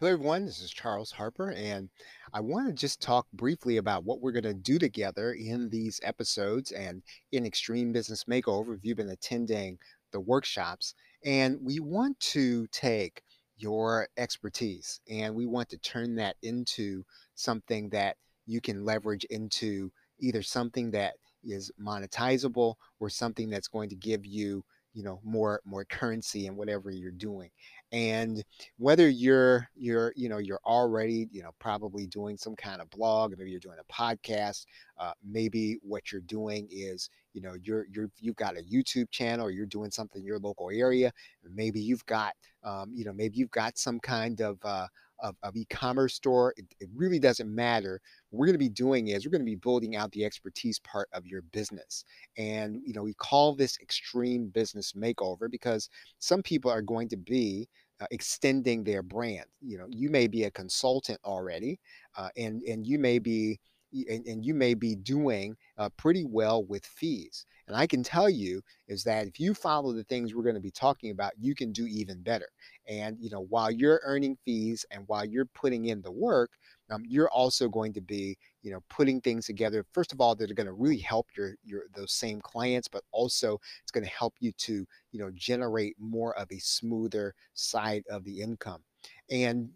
Hello, everyone. This is Charles Harper, and I want to just talk briefly about what we're going to do together in these episodes and in Extreme Business Makeover. If you've been attending the workshops, and we want to take your expertise and we want to turn that into something that you can leverage into either something that is monetizable or something that's going to give you you know more more currency in whatever you're doing. And whether you're you're you know you're already you know probably doing some kind of blog maybe you're doing a podcast uh, maybe what you're doing is you know you're you're you've got a youtube channel or you're doing something in your local area maybe you've got um, you know maybe you've got some kind of uh, of, of e-commerce store it, it really doesn't matter. What we're going to be doing is we're going to be building out the expertise part of your business. And you know we call this extreme business makeover because some people are going to be uh, extending their brand. You know you may be a consultant already uh, and and you may be and, and you may be doing uh, pretty well with fees. And I can tell you is that if you follow the things we're going to be talking about, you can do even better. And you know, while you're earning fees and while you're putting in the work, um, you're also going to be, you know, putting things together. First of all, that are going to really help your your those same clients, but also it's going to help you to, you know, generate more of a smoother side of the income. And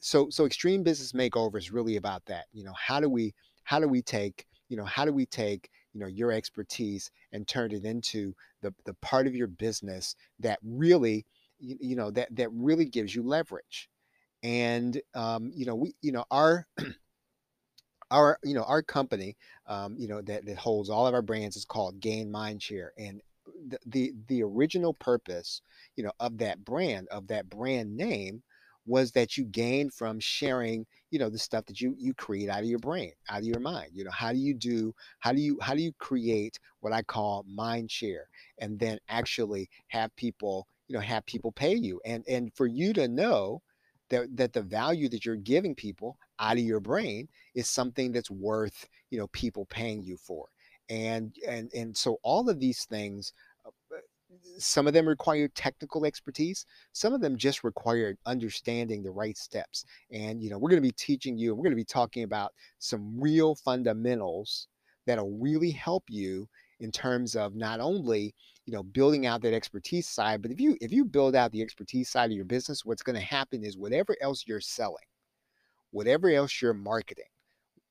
so so extreme business makeover is really about that. You know, how do we how do we take you know how do we take you know your expertise and turn it into the the part of your business that really you, you know that that really gives you leverage and um, you know we you know our our you know our company um, you know that, that holds all of our brands is called gain mindshare and the, the the original purpose you know of that brand of that brand name was that you gain from sharing you know the stuff that you you create out of your brain out of your mind you know how do you do how do you how do you create what i call mind share and then actually have people you know have people pay you? And and for you to know that that the value that you're giving people out of your brain is something that's worth you know people paying you for. And and and so all of these things some of them require technical expertise some of them just require understanding the right steps. And you know we're going to be teaching you we're going to be talking about some real fundamentals that'll really help you in terms of not only you know building out that expertise side but if you if you build out the expertise side of your business what's going to happen is whatever else you're selling whatever else you're marketing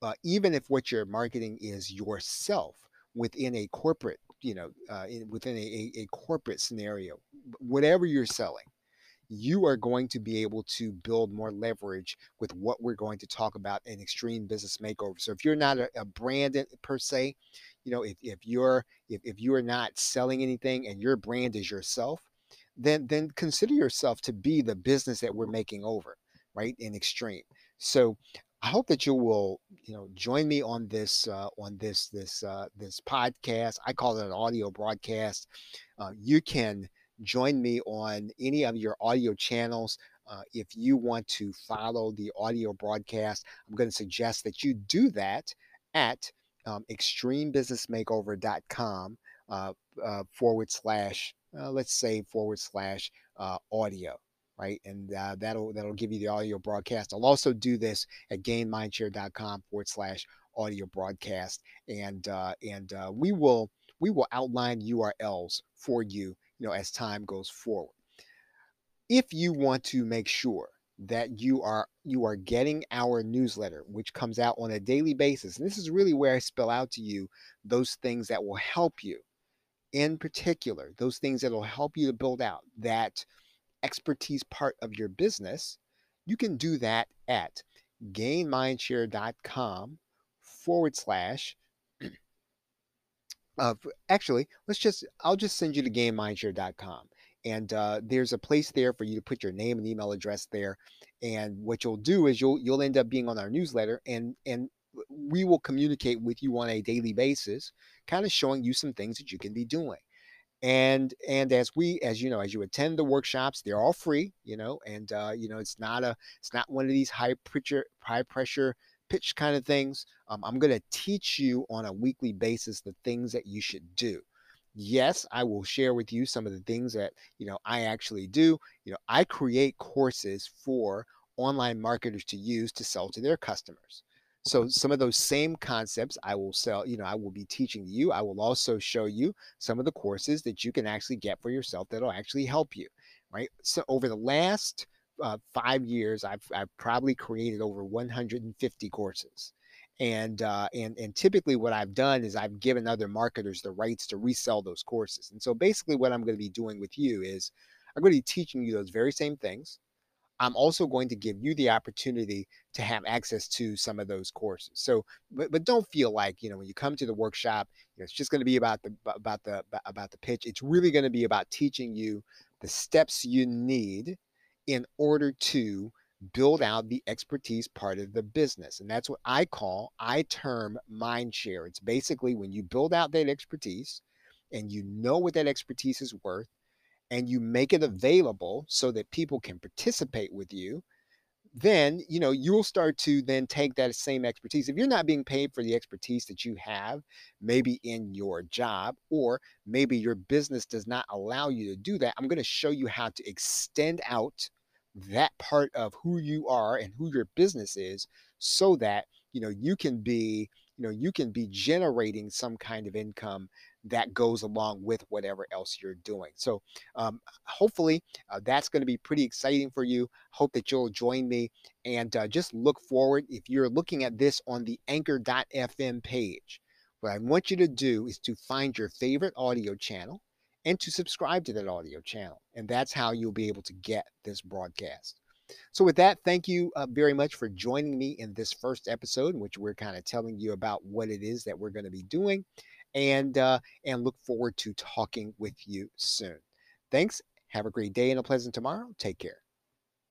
uh, even if what you're marketing is yourself within a corporate you know, uh, in, within a, a corporate scenario, whatever you're selling, you are going to be able to build more leverage with what we're going to talk about in extreme business makeover. So if you're not a, a brand per se, you know, if, if you're if, if you are not selling anything and your brand is yourself, then then consider yourself to be the business that we're making over, right? In extreme. So I hope that you will, you know, join me on this uh, on this this uh, this podcast. I call it an audio broadcast. Uh, you can join me on any of your audio channels. Uh, if you want to follow the audio broadcast, I'm going to suggest that you do that at um, extremebusinessmakeover.com uh, uh, forward slash, let's say forward slash uh, audio right? And uh, that'll that'll give you the audio broadcast. I'll also do this at gainmindshare.com forward slash audio broadcast, and uh, and uh, we will we will outline URLs for you, you know, as time goes forward. If you want to make sure that you are you are getting our newsletter which comes out on a daily basis and this is really where i spell out to you those things that will help you in particular those things that will help you to build out that expertise part of your business, you can do that at gainmindshare.com forward slash. Uh, actually, let's just, I'll just send you to gainmindshare.com. And uh, there's a place there for you to put your name and email address there. And what you'll do is you'll you'll end up being on our newsletter, and and we will communicate with you on a daily basis, kind of showing you some things that you can be doing and and as we as you know as you attend the workshops they're all free you know and uh, you know it's not a it's not one of these high pressure high pressure pitch kind of things. Um, i'm going to teach you on a weekly basis the things that you should do. Yes i will share with you some of the things that you know i actually do. You know i create courses for online marketers to use to sell to their customers. So some of those same concepts I will sell, you know, I will be teaching you. I will also show you some of the courses that you can actually get for yourself that'll actually help you, right? So over the last uh, five years, I've, I've probably created over 150 courses. And uh, and and typically, what I've done is I've given other marketers the rights to resell those courses. And so, basically, what I'm going to be doing with you is I'm going to be teaching you those very same things I'm also going to give you the opportunity to have access to some of those courses. So, but, but don't feel like, you know, when you come to the workshop, you know, it's just going to be about the, about the, about the pitch. It's really going to be about teaching you the steps you need in order to build out the expertise part of the business. And that's what I call, I term mind share. It's basically when you build out that expertise and you know what that expertise is worth and you make it available so that people can participate with you then you know you'll start to then take that same expertise. If you're not being paid for the expertise that you have maybe in your job or maybe your business does not allow you to do that i'm going to show you how to extend out that part of who you are and who your business is so that you know you can be you know you can be generating some kind of income that goes along with whatever else you're doing. So, um, hopefully, uh, that's going to be pretty exciting for you. Hope that you'll join me and uh, just look forward. If you're looking at this on the anchor.fm page, what I want you to do is to find your favorite audio channel and to subscribe to that audio channel. And that's how you'll be able to get this broadcast. So, with that, thank you uh, very much for joining me in this first episode, in which we're kind of telling you about what it is that we're going to be doing and uh, and look forward to talking with you soon. Thanks. Have a great day and a pleasant tomorrow. Take care.